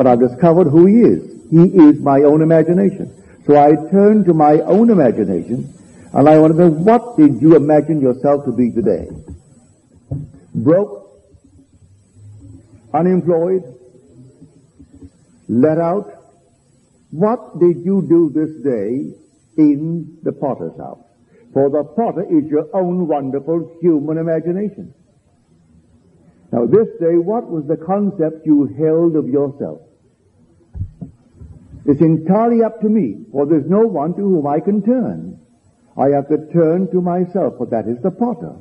but I've discovered who he is. He is my own imagination. So I turn to my own imagination and I want to know what did you imagine yourself to be today? Broke? Unemployed? Let out? What did you do this day in the potter's house? For the potter is your own wonderful human imagination. Now this day, what was the concept you held of yourself? It's entirely up to me, for there's no one to whom I can turn. I have to turn to myself, for that is the potter.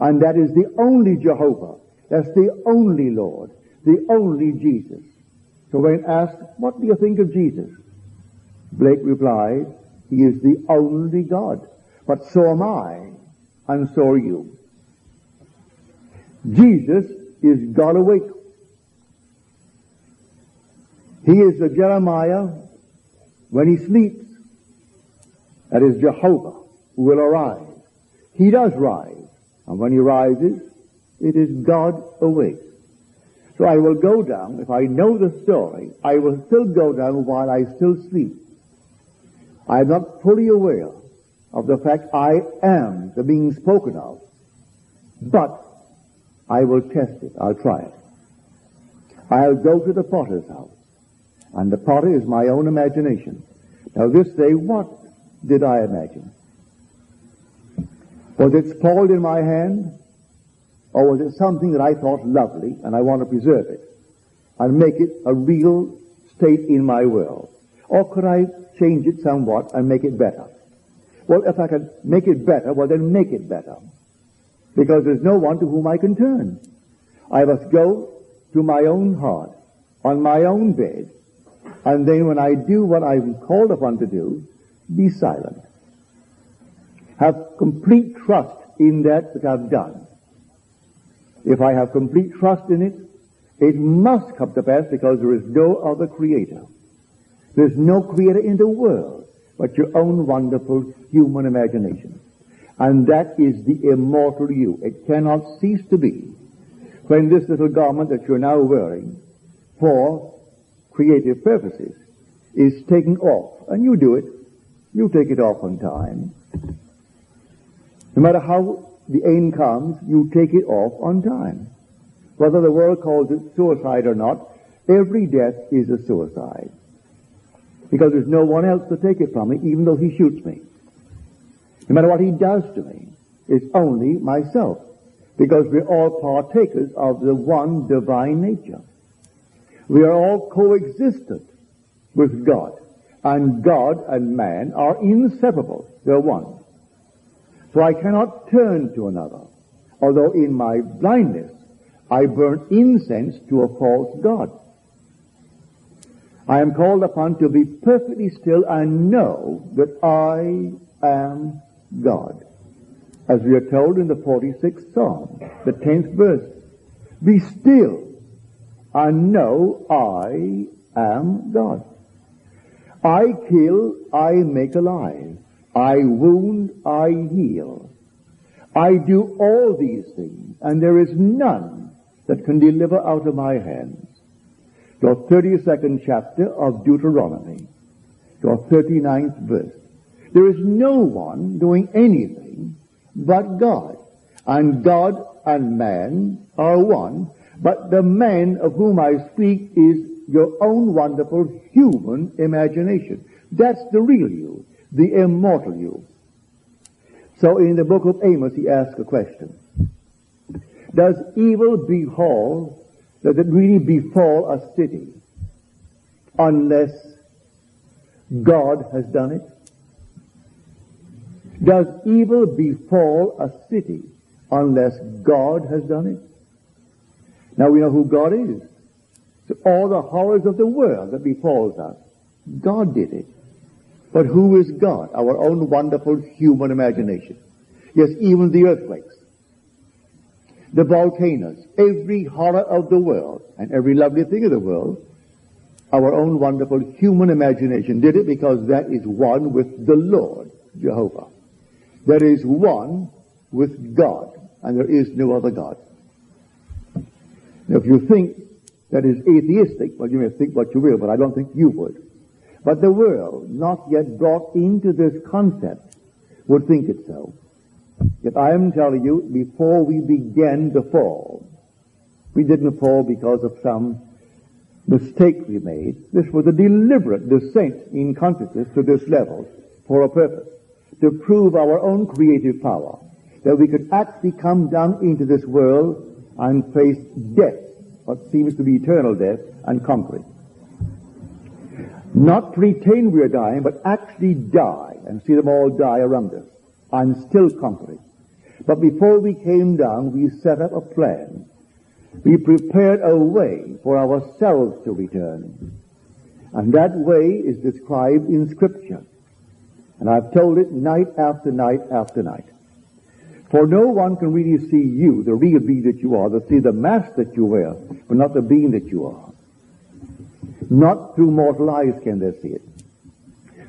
And that is the only Jehovah. That's the only Lord. The only Jesus. So when asked, what do you think of Jesus? Blake replied, he is the only God. But so am I, and so are you. Jesus is God awake. He is the Jeremiah when he sleeps. That is Jehovah who will arise. He does rise. And when he rises, it is God awake. So I will go down, if I know the story, I will still go down while I still sleep. I am not fully aware of the fact I am the being spoken of, but I will test it. I'll try it. I'll go to the potter's house, and the potter is my own imagination. Now this day, what did I imagine? Was it spoiled in my hand? Or was it something that I thought lovely and I want to preserve it and make it a real state in my world? Or could I change it somewhat and make it better? Well, if I could make it better, well then make it better. Because there's no one to whom I can turn. I must go to my own heart, on my own bed, and then when I do what I'm called upon to do, be silent. Have complete trust in that which I've done. If I have complete trust in it, it must come to pass because there is no other creator. There's no creator in the world but your own wonderful human imagination. And that is the immortal you. It cannot cease to be when this little garment that you're now wearing for creative purposes is taken off. And you do it. You take it off on time. No matter how the aim comes, you take it off on time. Whether the world calls it suicide or not, every death is a suicide. Because there's no one else to take it from me, even though he shoots me. No matter what he does to me, it's only myself. Because we're all partakers of the one divine nature. We are all coexistent with God. And God and man are inseparable. They're one. So I cannot turn to another. Although in my blindness I burn incense to a false God. I am called upon to be perfectly still and know that I am God. As we are told in the 46th Psalm, the 10th verse. Be still and know I am God. I kill, I make alive. I wound, I heal. I do all these things, and there is none that can deliver out of my hands. Your 32nd chapter of Deuteronomy, your 39th verse. There is no one doing anything but God. And God and man are one, but the man of whom I speak is your own wonderful human imagination. That's the real you the immortal you. So in the book of Amos, he asks a question. Does evil befall, does it really befall a city unless God has done it? Does evil befall a city unless God has done it? Now we know who God is. So all the horrors of the world that befalls us, God did it. But who is God? Our own wonderful human imagination. Yes, even the earthquakes, the volcanoes, every horror of the world, and every lovely thing of the world, our own wonderful human imagination did it because that is one with the Lord, Jehovah. There is one with God, and there is no other God. If you think that is atheistic, well, you may think what you will, but I don't think you would. But the world, not yet brought into this concept, would think it so. Yet I am telling you, before we began to fall, we didn't fall because of some mistake we made. This was a deliberate descent in consciousness to this level for a purpose, to prove our own creative power, that we could actually come down into this world and face death, what seems to be eternal death, and conquer it. Not pretend we are dying, but actually die and see them all die around us and still conquer it. But before we came down, we set up a plan. We prepared a way for ourselves to return. And that way is described in Scripture. And I've told it night after night after night. For no one can really see you, the real being that you are, to see the mask that you wear, but not the being that you are. Not through mortal eyes can they see it.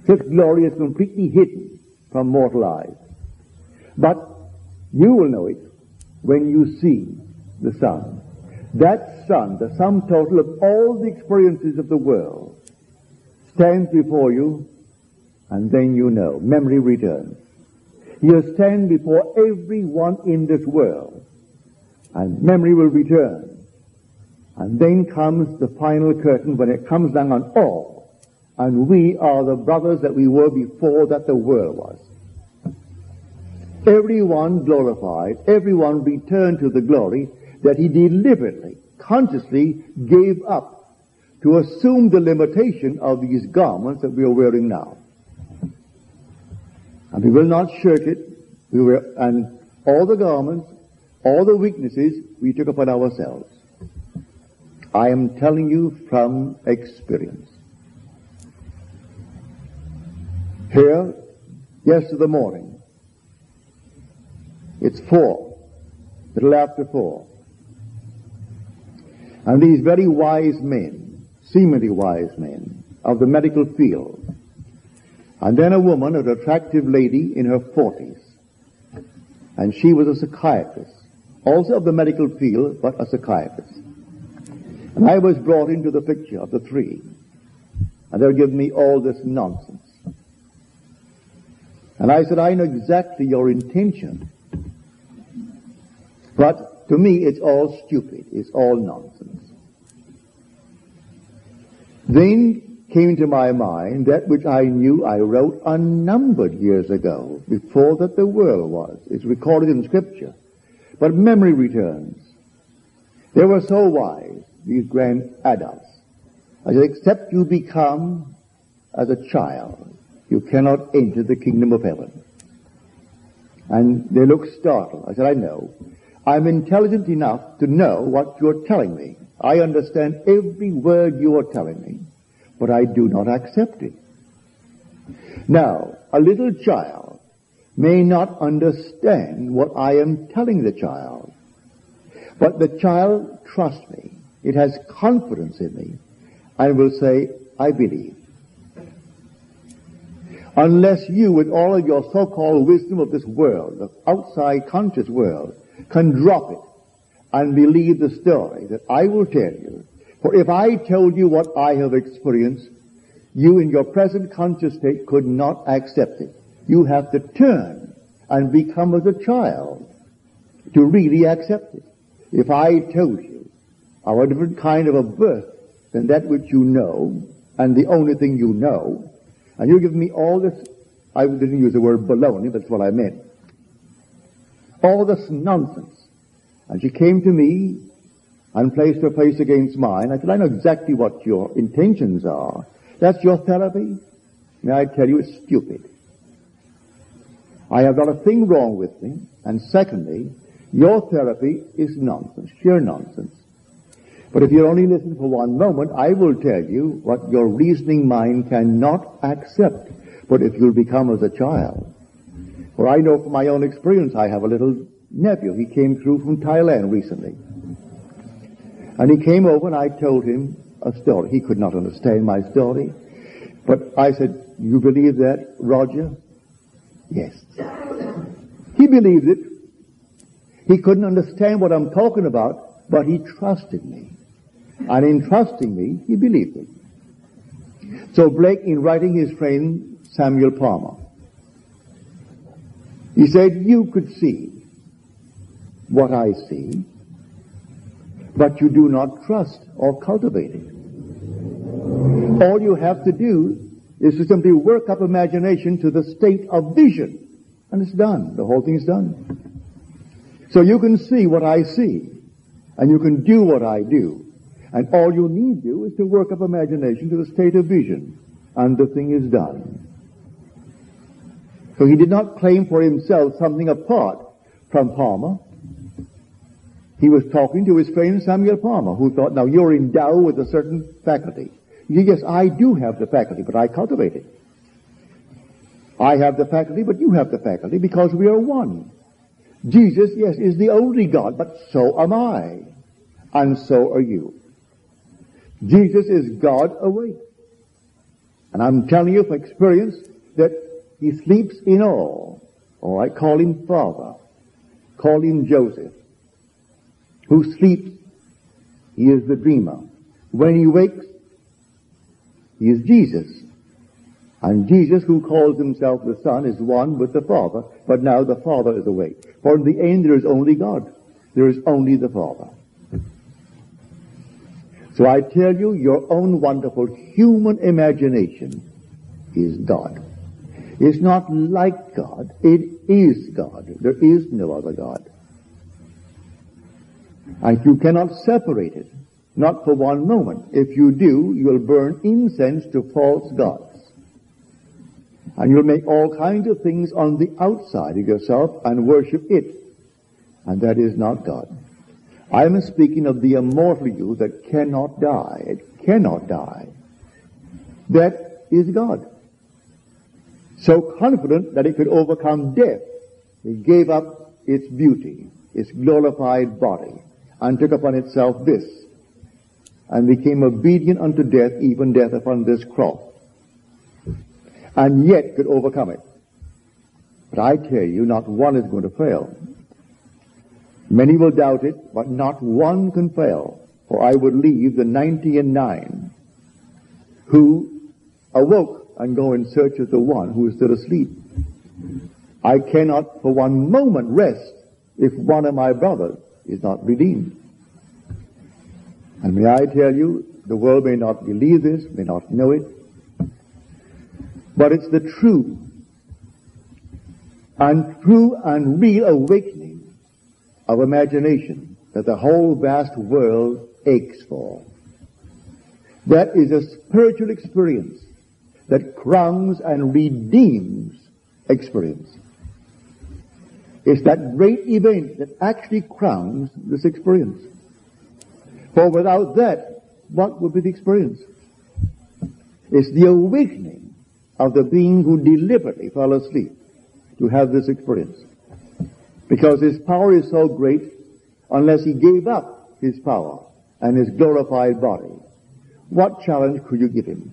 Such glory is completely hidden from mortal eyes. But you will know it when you see the sun. That sun, the sum total of all the experiences of the world, stands before you, and then you know. Memory returns. You stand before everyone in this world, and memory will return. And then comes the final curtain when it comes down on all, and we are the brothers that we were before that the world was. Everyone glorified, everyone returned to the glory that he deliberately, consciously gave up to assume the limitation of these garments that we are wearing now. And we will not shirk it. We will, and all the garments, all the weaknesses we took upon ourselves. I am telling you from experience. Here, yesterday morning, it's four, little after four. And these very wise men, seemingly wise men, of the medical field, and then a woman, an attractive lady in her forties. And she was a psychiatrist, also of the medical field, but a psychiatrist. And I was brought into the picture of the three. And they were giving me all this nonsense. And I said, I know exactly your intention. But to me, it's all stupid. It's all nonsense. Then came to my mind that which I knew I wrote unnumbered years ago, before that the world was. It's recorded in Scripture. But memory returns. They were so wise, these grand adults. I said, except you become as a child, you cannot enter the kingdom of heaven. And they looked startled. I said, I know. I'm intelligent enough to know what you're telling me. I understand every word you are telling me but I do not accept it. Now, a little child may not understand what I am telling the child, but the child trusts me. It has confidence in me and will say, I believe. Unless you, with all of your so-called wisdom of this world, the outside conscious world, can drop it and believe the story that I will tell you for if I told you what I have experienced, you in your present conscious state could not accept it. You have to turn and become as a child to really accept it. If I told you of a different kind of a birth than that which you know, and the only thing you know, and you give me all this, I didn't use the word baloney, that's what I meant. All this nonsense. And she came to me and placed her face against mine. I said, I know exactly what your intentions are. That's your therapy? May I tell you, it's stupid. I have not a thing wrong with me. And secondly, your therapy is nonsense, sheer nonsense. But if you only listen for one moment, I will tell you what your reasoning mind cannot accept. But if you'll become as a child, for I know from my own experience, I have a little nephew. He came through from Thailand recently. And he came over and I told him a story. He could not understand my story. But I said, you believe that, Roger? Yes. He believed it. He couldn't understand what I'm talking about, but he trusted me. And in trusting me, he believed me. So Blake, in writing his friend Samuel Palmer, he said, you could see what I see, but you do not trust or cultivate it. All you have to do is to simply work up imagination to the state of vision. And it's done. The whole thing is done. So you can see what I see, and you can do what I do. And all you need do is to work up imagination to the state of vision, and the thing is done. So he did not claim for himself something apart from Palmer. He was talking to his friend Samuel Palmer, who thought, now you're endowed with a certain faculty. Yes, I do have the faculty, but I cultivate it. I have the faculty, but you have the faculty because we are one. Jesus, yes, is the only God, but so am I. And so are you. Jesus is God awake. And I'm telling you from experience that he sleeps in all. All right, call him Father. Call him Joseph. Who sleeps, he is the dreamer. When he wakes, he is Jesus. And Jesus, who calls himself the Son, is one with the Father, but now the Father is awake. For in the end there is only God. There is only the Father. So I tell you, your own wonderful human imagination is God. It's not like God. It is God. There is no other God. And you cannot separate it. Not for one moment. If you do, you will burn incense to false gods. And you'll make all kinds of things on the outside of yourself and worship it. And that is not God. I am speaking of the immortal you that cannot die. It cannot die. That is God. So confident that it could overcome death, it gave up its beauty, its glorified body, and took upon itself this, and became obedient unto death, even death upon this cross. And yet could overcome it. But I tell you, not one is going to fail. Many will doubt it, but not one can fail. For I would leave the ninety and nine who awoke and go in search of the one who is still asleep. I cannot for one moment rest if one of my brothers is not redeemed. And may I tell you, the world may not believe this, may not know it, but it's the true and true and real awakening of imagination that the whole vast world aches for. That is a spiritual experience that crowns and redeems experience. It's that great event that actually crowns this experience. For without that, what would be the experience? It's the awakening of the being who deliberately fell asleep to have this experience. Because his power is so great, unless he gave up his power and his glorified body, what challenge could you give him?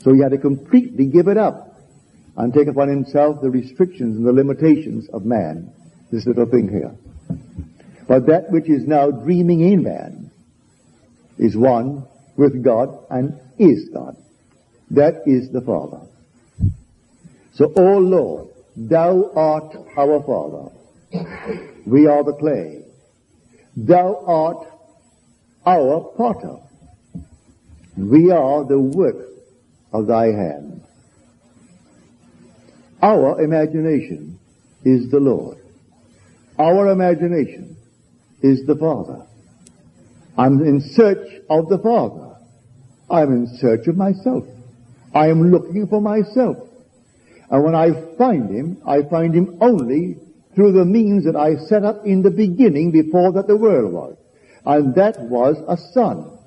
So he had to completely give it up and take upon himself the restrictions and the limitations of man, this little thing here. But that which is now dreaming in man is one with God and is God. That is the Father. So, O Lord, thou art our Father. We are the clay. Thou art our potter. We are the work of thy hand. Our imagination is the Lord. Our imagination is the Father. I'm in search of the Father. I'm in search of myself. I am looking for myself. And when I find Him, I find Him only through the means that I set up in the beginning before that the world was. And that was a son.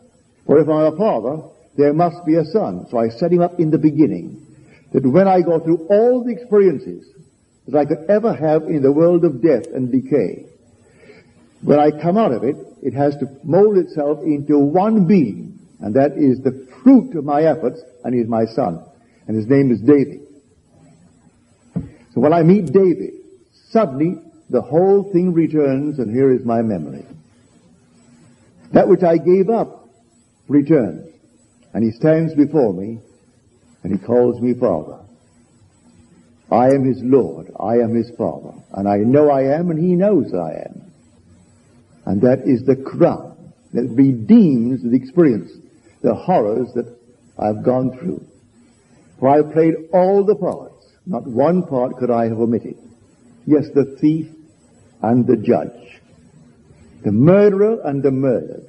For if I'm a father, there must be a son. So I set him up in the beginning. That when I go through all the experiences that I could ever have in the world of death and decay, when I come out of it, it has to mold itself into one being, and that is the fruit of my efforts, and he is my son. And his name is David. So when I meet David, suddenly the whole thing returns, and here is my memory. That which I gave up returns and he stands before me and he calls me Father. I am his Lord. I am his Father. And I know I am and he knows I am. And that is the crown that redeems the experience, the horrors that I've gone through. For I have played all the parts. Not one part could I have omitted. Yes, the thief and the judge. The murderer and the murdered.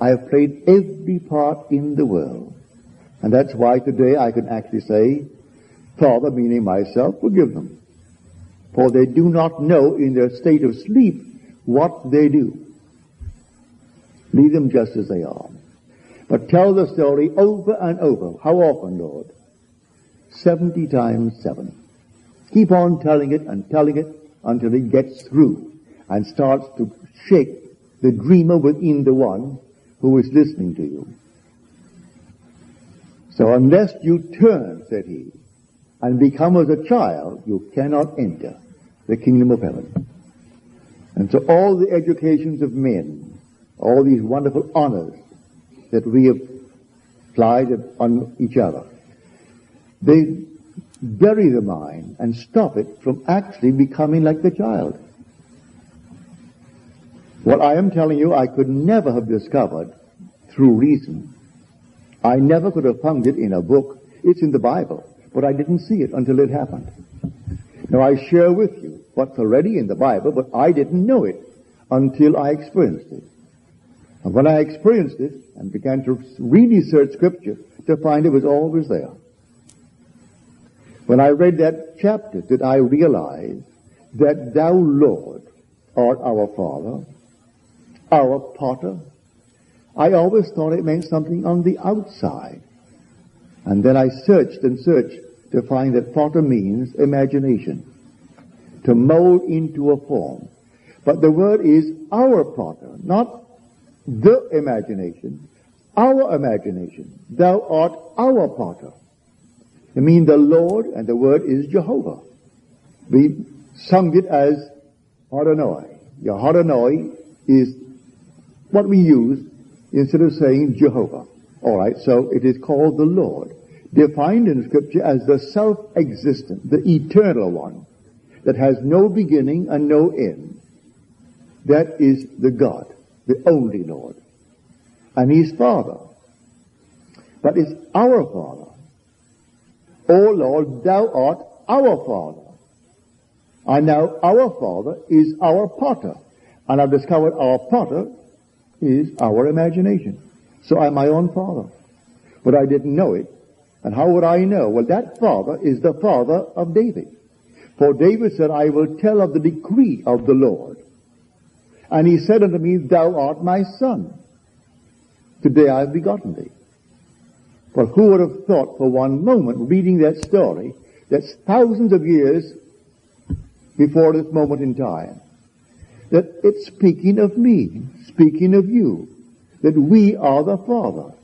I have played every part in the world. And that's why today I can actually say, Father, meaning myself, forgive them. For they do not know in their state of sleep what they do. Leave them just as they are. But tell the story over and over. How often, Lord? 70 times 7. Keep on telling it and telling it until it gets through and starts to shake the dreamer within the one who is listening to you. So unless you turn, said he, and become as a child, you cannot enter the kingdom of heaven. And so all the educations of men, all these wonderful honors that we have applied on each other, they bury the mind and stop it from actually becoming like the child. What I am telling you, I could never have discovered through reason. I never could have found it in a book. It's in the Bible, but I didn't see it until it happened. Now I share with you what's already in the Bible, but I didn't know it until I experienced it. And when I experienced it and began to really search scripture to find it was always there. When I read that chapter, did I realize that thou, Lord, art our Father, our potter? I always thought it meant something on the outside. And then I searched and searched to find that potter means imagination. To mold into a form. But the word is our potter, not the imagination, our imagination. Thou art our potter. I mean the Lord, and the word is Jehovah. We sung it as Adonai. Your is what we use instead of saying Jehovah. Alright, so it is called the Lord. Defined in scripture as the self-existent, the eternal one, that has no beginning and no end. That is the God, the only Lord. And He's Father. But it's our Father. O Lord, Thou art our Father. And now our Father is our potter. And I've discovered our potter is our imagination. So I'm my own father. But I didn't know it. And how would I know? Well, that father is the father of David. For David said, I will tell of the decree of the Lord. And he said unto me, Thou art my son. Today I have begotten thee. Well, who would have thought for one moment, reading that story, that's thousands of years before this moment in time, that it's speaking of me, speaking of you, that we are the Father,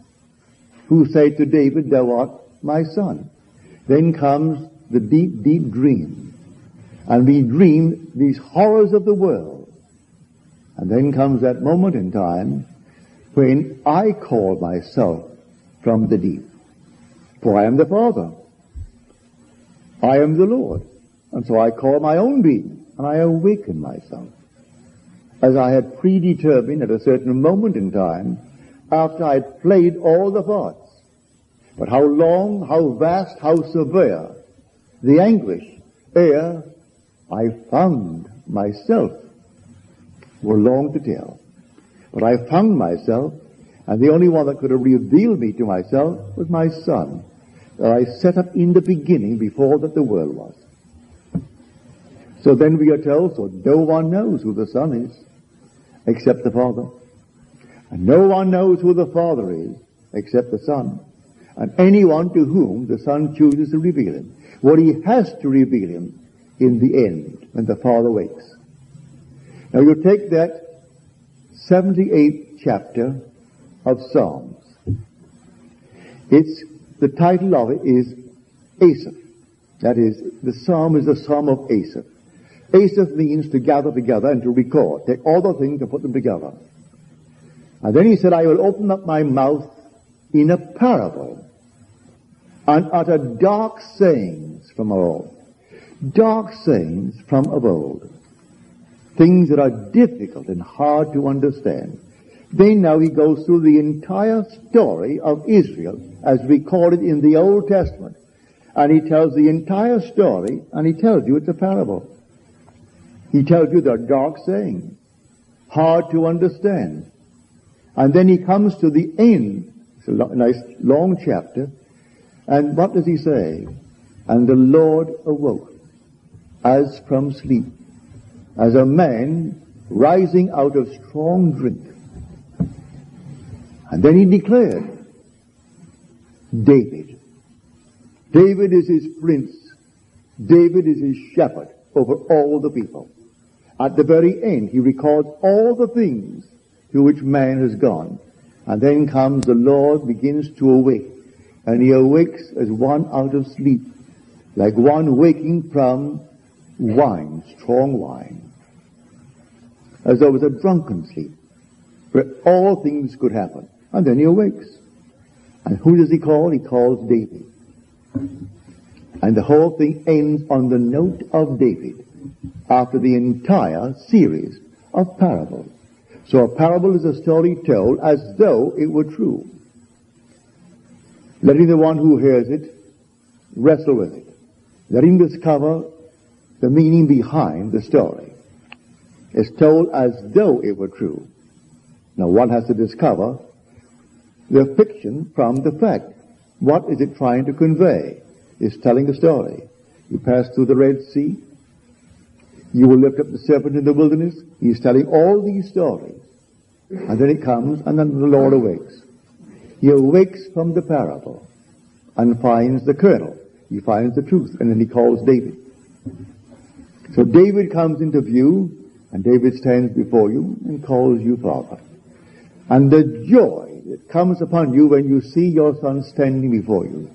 who say to David, thou art my son. Then comes the deep, deep dream. And we dream these horrors of the world. And then comes that moment in time when I call myself from the deep. For I am the Father. I am the Lord. And so I call my own being and I awaken myself as I had predetermined at a certain moment in time after I had played all the parts. But how long, how vast, how severe the anguish ere I found myself were long to tell. But I found myself, and the only one that could have revealed me to myself was my son, that I set up in the beginning before that the world was. So then we are told, so no one knows who the son is except the Father. And no one knows who the Father is except the Son. And anyone to whom the Son chooses to reveal him. What he has to reveal him in the end, when the Father wakes. Now you take that 78th chapter of Psalms. It's, the title of it is Asaph. That is, the psalm is the psalm of Asaph. Asaph means to gather together and to record. Take all the things and put them together. And then he said, I will open up my mouth in a parable and utter dark sayings from of old. Dark sayings from of old. Things that are difficult and hard to understand. Then now he goes through the entire story of Israel as recorded in the Old Testament. And he tells the entire story and he tells you it's a parable. He tells you they're dark sayings, hard to understand. And then he comes to the end. It's a nice long chapter. And what does he say? And the Lord awoke as from sleep, as a man rising out of strong drink. And then he declared, David. David is his prince. David is his shepherd over all the people. At the very end, he records all the things to which man has gone. And then comes the Lord begins to awake. And he awakes as one out of sleep, like one waking from wine, strong wine. As though it was a drunken sleep, where all things could happen. And then he awakes. And who does he call? He calls David. And the whole thing ends on the note of David after the entire series of parables. So a parable is a story told as though it were true. Letting the one who hears it wrestle with it. Let him discover the meaning behind the story. It's told as though it were true. Now one has to discover the fiction from the fact. What is it trying to convey? It's telling a story. You pass through the Red Sea. You will lift up the serpent in the wilderness. He's telling all these stories. And then it comes, and then the Lord awakes. He awakes from the parable and finds the kernel. He finds the truth, and then he calls David. So David comes into view, and David stands before you and calls you father. And the joy that comes upon you when you see your son standing before you,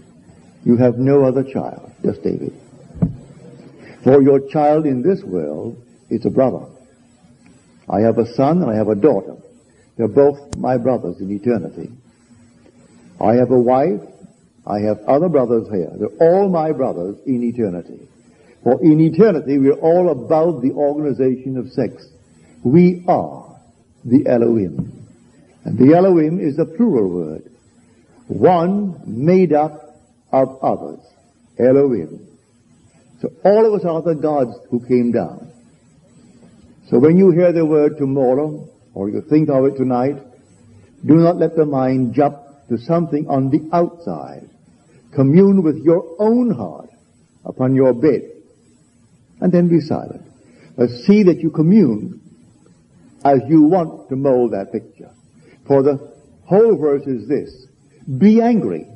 you have no other child, just David. For your child in this world is a brother. I have a son and I have a daughter. They're both my brothers in eternity. I have a wife. I have other brothers here. They're all my brothers in eternity. For in eternity, we're all about the organization of sex. We are the Elohim. And the Elohim is a plural word. One made up of others. Elohim. So all of us are the gods who came down. So when you hear the word tomorrow, or you think of it tonight, do not let the mind jump to something on the outside. Commune with your own heart upon your bed, and then be silent. But see that you commune as you want to mold that picture. For the whole verse is this, be angry,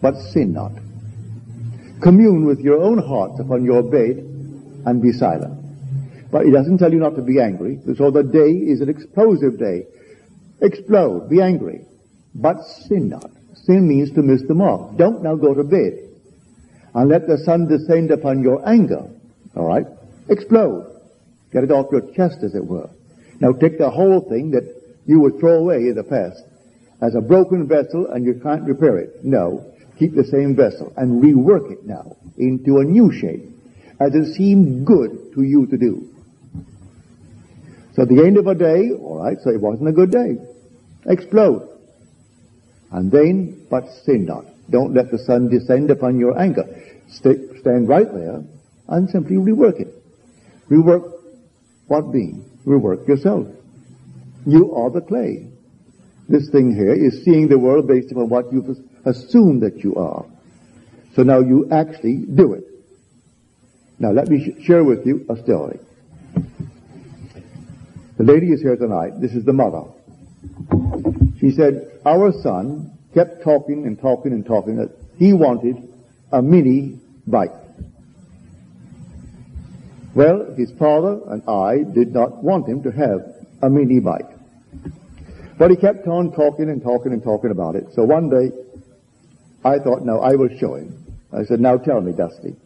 but sin not. Commune with your own heart upon your bed and be silent. But he doesn't tell you not to be angry. So the day is an explosive day. Explode, be angry. But sin not. Sin means to miss the mark. Don't now go to bed and let the sun descend upon your anger. All right? Explode. Get it off your chest, as it were. Now take the whole thing that you would throw away in the past as a broken vessel and you can't repair it. No keep the same vessel and rework it now into a new shape as it seemed good to you to do. So at the end of a day, alright, so it wasn't a good day. Explode. And then, but sin not. Don't let the sun descend upon your anger. Stay, stand right there and simply rework it. Rework what being? Rework yourself. You are the clay. This thing here is seeing the world based upon what you've assume that you are. So now you actually do it. Now let me sh- share with you a story. The lady is here tonight. This is the mother. She said, our son kept talking and talking and talking that he wanted a mini bike. Well, his father and I did not want him to have a mini bike. But he kept on talking and talking and talking about it. So one day, I thought, no, I will show him. I said, now tell me, Dusty.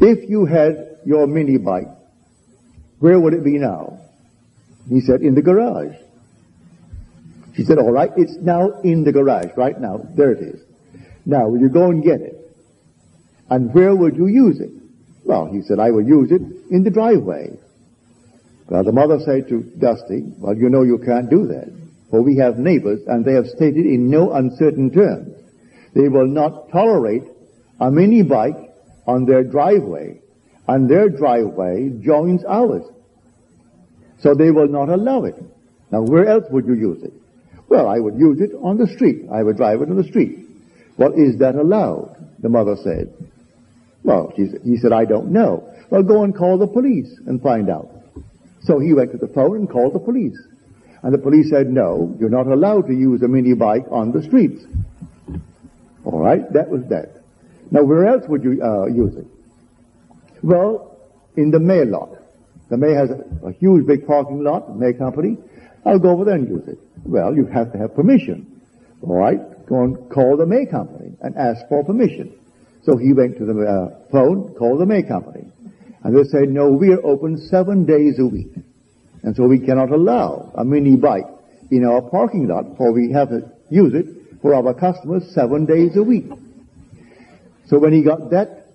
If you had your mini bike, where would it be now? He said, in the garage. She said, all right, it's now in the garage right now. There it is. Now, will you go and get it? And where would you use it? Well, he said, I will use it in the driveway. Well, the mother said to Dusty, well, you know you can't do that. For we have neighbors and they have stated in no uncertain terms they will not tolerate a mini bike on their driveway and their driveway joins ours. So they will not allow it. Now where else would you use it? Well, I would use it on the street. I would drive it on the street. Well, is that allowed? The mother said. Well, he said, I don't know. Well, go and call the police and find out. So he went to the phone and called the police. And the police said, no, you're not allowed to use a mini bike on the streets. All right, that was that. Now, where else would you uh, use it? Well, in the May lot. The May has a, a huge big parking lot, May Company. I'll go over there and use it. Well, you have to have permission. All right, go and call the May Company and ask for permission. So he went to the uh, phone, called the May Company. And they said, no, we are open seven days a week. And so we cannot allow a mini bike in our parking lot, for we have to use it for our customers seven days a week. So when he got that,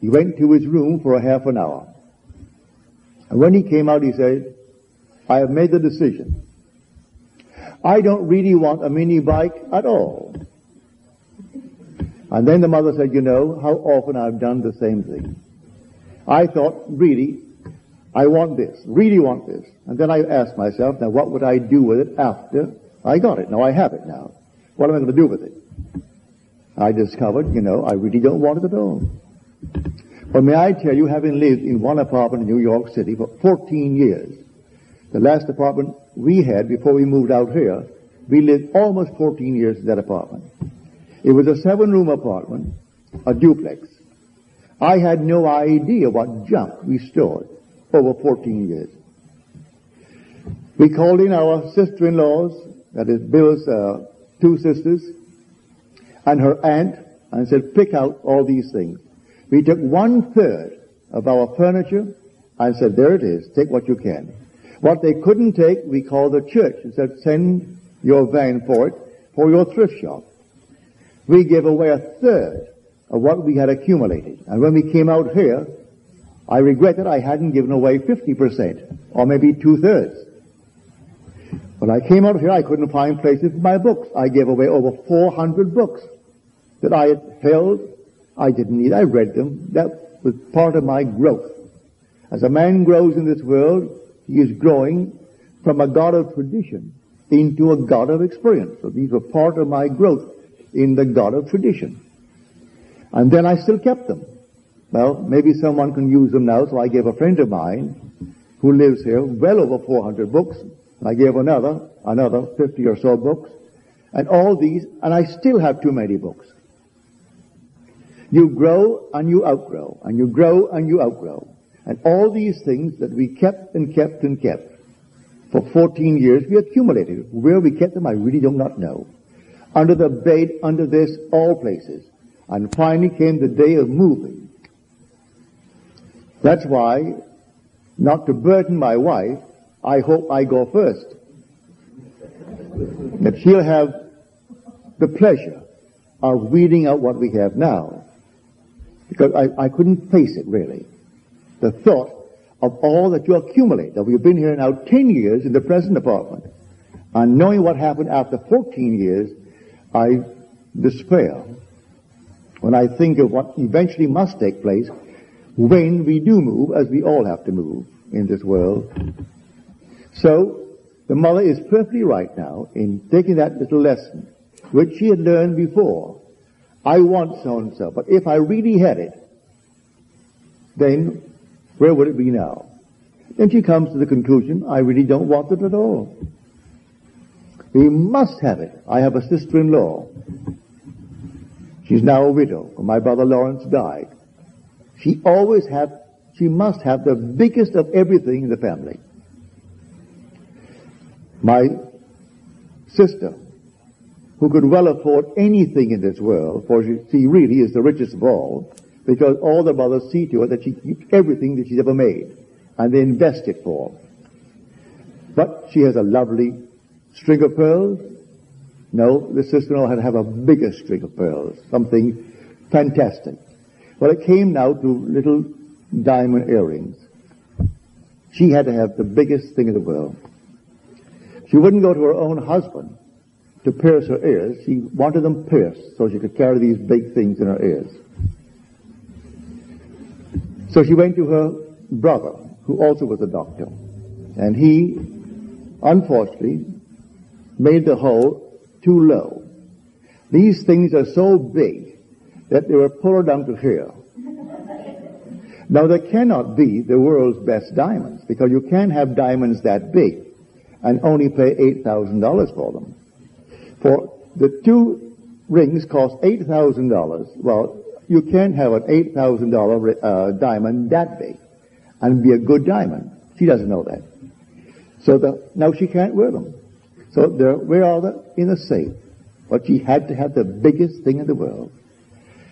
he went to his room for a half an hour. And when he came out, he said, I have made the decision. I don't really want a mini bike at all. And then the mother said, you know, how often I've done the same thing. I thought, really, I want this, really want this. And then I ask myself, now what would I do with it after I got it? Now I have it now. What am I going to do with it? I discovered, you know, I really don't want it at all. But may I tell you, having lived in one apartment in New York City for 14 years, the last apartment we had before we moved out here, we lived almost 14 years in that apartment. It was a seven room apartment, a duplex. I had no idea what junk we stored over 14 years. We called in our sister-in-laws, that is Bill's uh, two sisters, and her aunt, and said, pick out all these things. We took one third of our furniture and said, there it is, take what you can. What they couldn't take, we called the church and said, send your van for it, for your thrift shop. We gave away a third of what we had accumulated. And when we came out here, I regretted I hadn't given away 50%, or maybe two thirds. When I came out here, I couldn't find places for my books. I gave away over 400 books that I had held. I didn't need. I read them. That was part of my growth. As a man grows in this world, he is growing from a God of tradition into a God of experience. So these were part of my growth in the God of tradition. And then I still kept them. Well, maybe someone can use them now, so I gave a friend of mine who lives here well over 400 books. I gave another, another 50 or so books. And all these, and I still have too many books. You grow and you outgrow, and you grow and you outgrow. And all these things that we kept and kept and kept for 14 years, we accumulated. Where we kept them, I really do not know. Under the bed, under this, all places. And finally came the day of moving. That's why, not to burden my wife, I hope I go first. That she'll have the pleasure of weeding out what we have now. Because I, I couldn't face it really. The thought of all that you accumulate, that we've been here now 10 years in the present apartment, and knowing what happened after 14 years, I despair when I think of what eventually must take place when we do move, as we all have to move in this world. So, the mother is perfectly right now in taking that little lesson, which she had learned before. I want so and so, but if I really had it, then where would it be now? Then she comes to the conclusion, I really don't want it at all. We must have it. I have a sister-in-law. She's now a widow. My brother Lawrence died. She always had, she must have the biggest of everything in the family. My sister, who could well afford anything in this world, for she, she really is the richest of all, because all the brothers see to it that she keeps everything that she's ever made, and they invest it for. Her. But she has a lovely string of pearls? No, the sister-in-law had to have a bigger string of pearls, something fantastic. Well, it came now to little diamond earrings. She had to have the biggest thing in the world. She wouldn't go to her own husband to pierce her ears. She wanted them pierced so she could carry these big things in her ears. So she went to her brother, who also was a doctor, and he, unfortunately, made the hole too low. These things are so big that they were pulled down to here. Now they cannot be the world's best diamonds because you can't have diamonds that big and only pay $8,000 for them. For the two rings cost $8,000. Well, you can't have an $8,000 uh, diamond that big and be a good diamond. She doesn't know that. So the, now she can't wear them. So they're, where are they? In a safe. But she had to have the biggest thing in the world.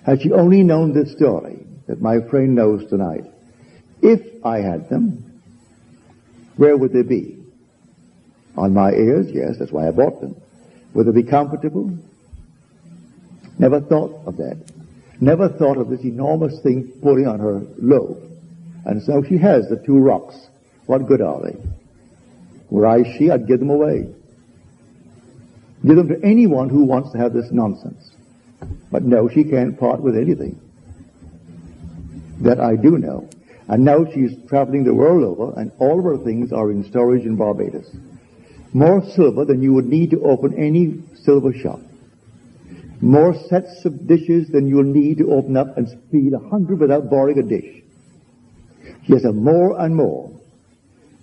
Had she only known this story that my friend knows tonight, if I had them, where would they be? On my ears? Yes, that's why I bought them. Would they be comfortable? Never thought of that. Never thought of this enormous thing pulling on her lobe. And so she has the two rocks. What good are they? Were I she, I'd give them away. Give them to anyone who wants to have this nonsense. But no, she can't part with anything. That I do know. And now she's traveling the world over, and all of her things are in storage in Barbados. More silver than you would need to open any silver shop. More sets of dishes than you'll need to open up and feed a hundred without borrowing a dish. She has a more and more.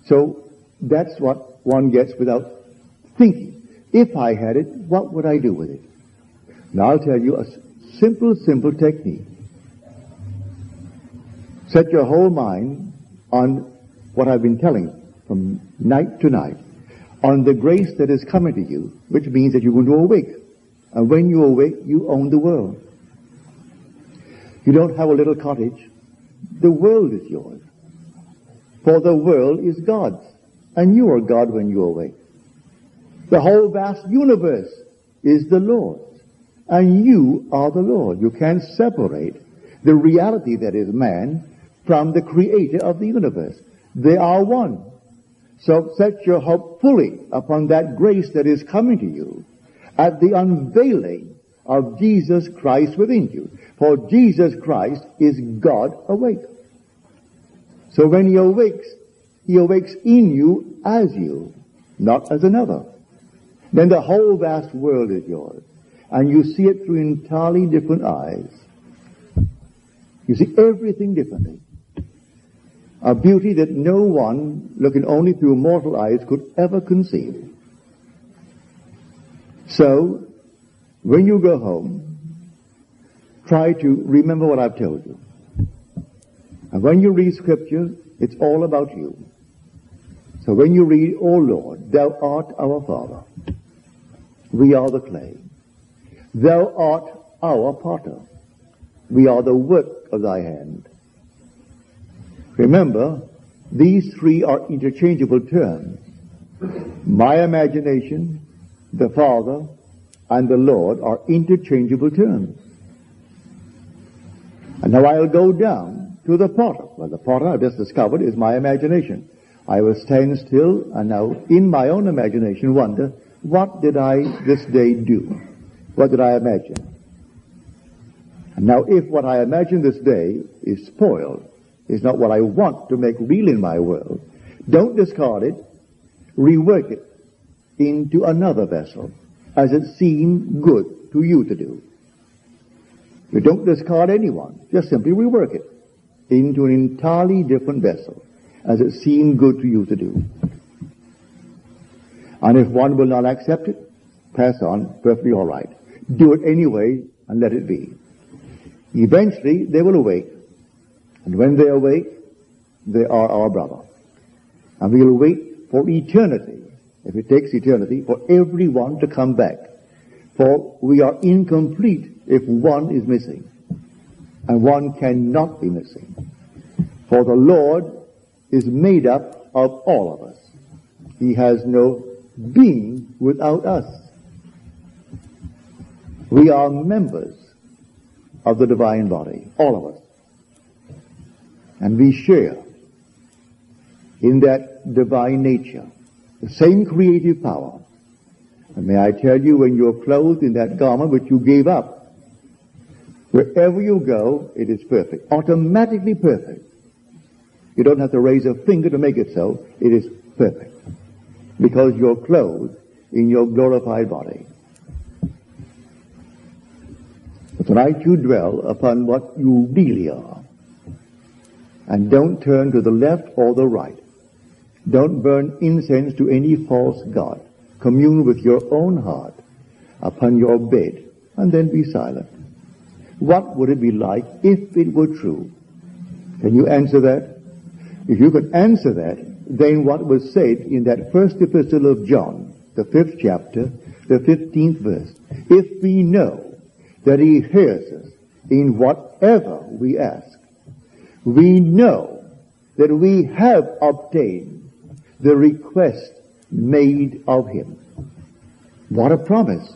So that's what one gets without thinking. If I had it, what would I do with it? Now I'll tell you a simple, simple technique. Set your whole mind on what I've been telling from night to night, on the grace that is coming to you, which means that you're going to awake. And when you awake, you own the world. You don't have a little cottage. The world is yours. For the world is God's. And you are God when you awake. The whole vast universe is the Lord's. And you are the Lord. You can't separate the reality that is man from the creator of the universe. They are one. So set your hope fully upon that grace that is coming to you at the unveiling of Jesus Christ within you. For Jesus Christ is God awake. So when he awakes, he awakes in you as you, not as another. Then the whole vast world is yours. And you see it through entirely different eyes. You see everything differently. A beauty that no one, looking only through mortal eyes, could ever conceive. So, when you go home, try to remember what I've told you. And when you read scripture, it's all about you. So when you read, O Lord, thou art our Father. We are the clay. Thou art our potter. We are the work of thy hand. Remember, these three are interchangeable terms. My imagination, the Father and the Lord are interchangeable terms. And now I'll go down to the potter. Well, the potter I've just discovered is my imagination. I will stand still and now in my own imagination wonder, what did I this day do? What did I imagine? Now if what I imagine this day is spoiled, is not what I want to make real in my world, don't discard it, rework it, into another vessel as it seemed good to you to do. You don't discard anyone, just simply rework it into an entirely different vessel as it seemed good to you to do. And if one will not accept it, pass on, perfectly all right. Do it anyway and let it be. Eventually they will awake. And when they awake, they are our brother. And we'll wait for eternity if it takes eternity, for everyone to come back. For we are incomplete if one is missing. And one cannot be missing. For the Lord is made up of all of us. He has no being without us. We are members of the divine body, all of us. And we share in that divine nature, the same creative power. And may I tell you, when you're clothed in that garment which you gave up, wherever you go, it is perfect. Automatically perfect. You don't have to raise a finger to make it so. It is perfect. Because you're clothed in your glorified body. But tonight you dwell upon what you really are. And don't turn to the left or the right. Don't burn incense to any false god. Commune with your own heart upon your bed and then be silent. What would it be like if it were true? Can you answer that? If you could answer that, then what was said in that first epistle of John, the fifth chapter, the fifteenth verse, if we know that he hears us in whatever we ask, we know that we have obtained the request made of him. What a promise.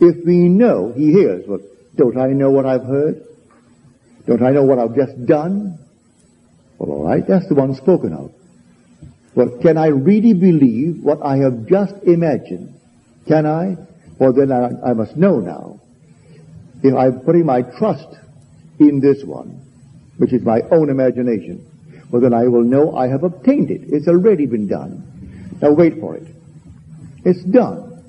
If we know he hears, well, don't I know what I've heard? Don't I know what I've just done? Well, all right, that's the one spoken of. Well, can I really believe what I have just imagined? Can I? Well, then I, I must know now. If I'm putting my trust in this one, which is my own imagination, well, then I will know I have obtained it. It's already been done. Now wait for it. It's done.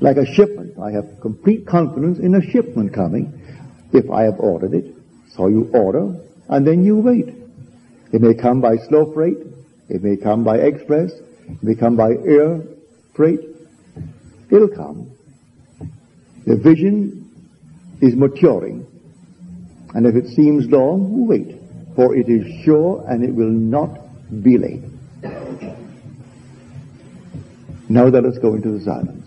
Like a shipment. I have complete confidence in a shipment coming if I have ordered it. So you order, and then you wait. It may come by slow freight. It may come by express. It may come by air freight. It'll come. The vision is maturing. And if it seems long, wait. For it is sure and it will not be late. Now let us go into the silence.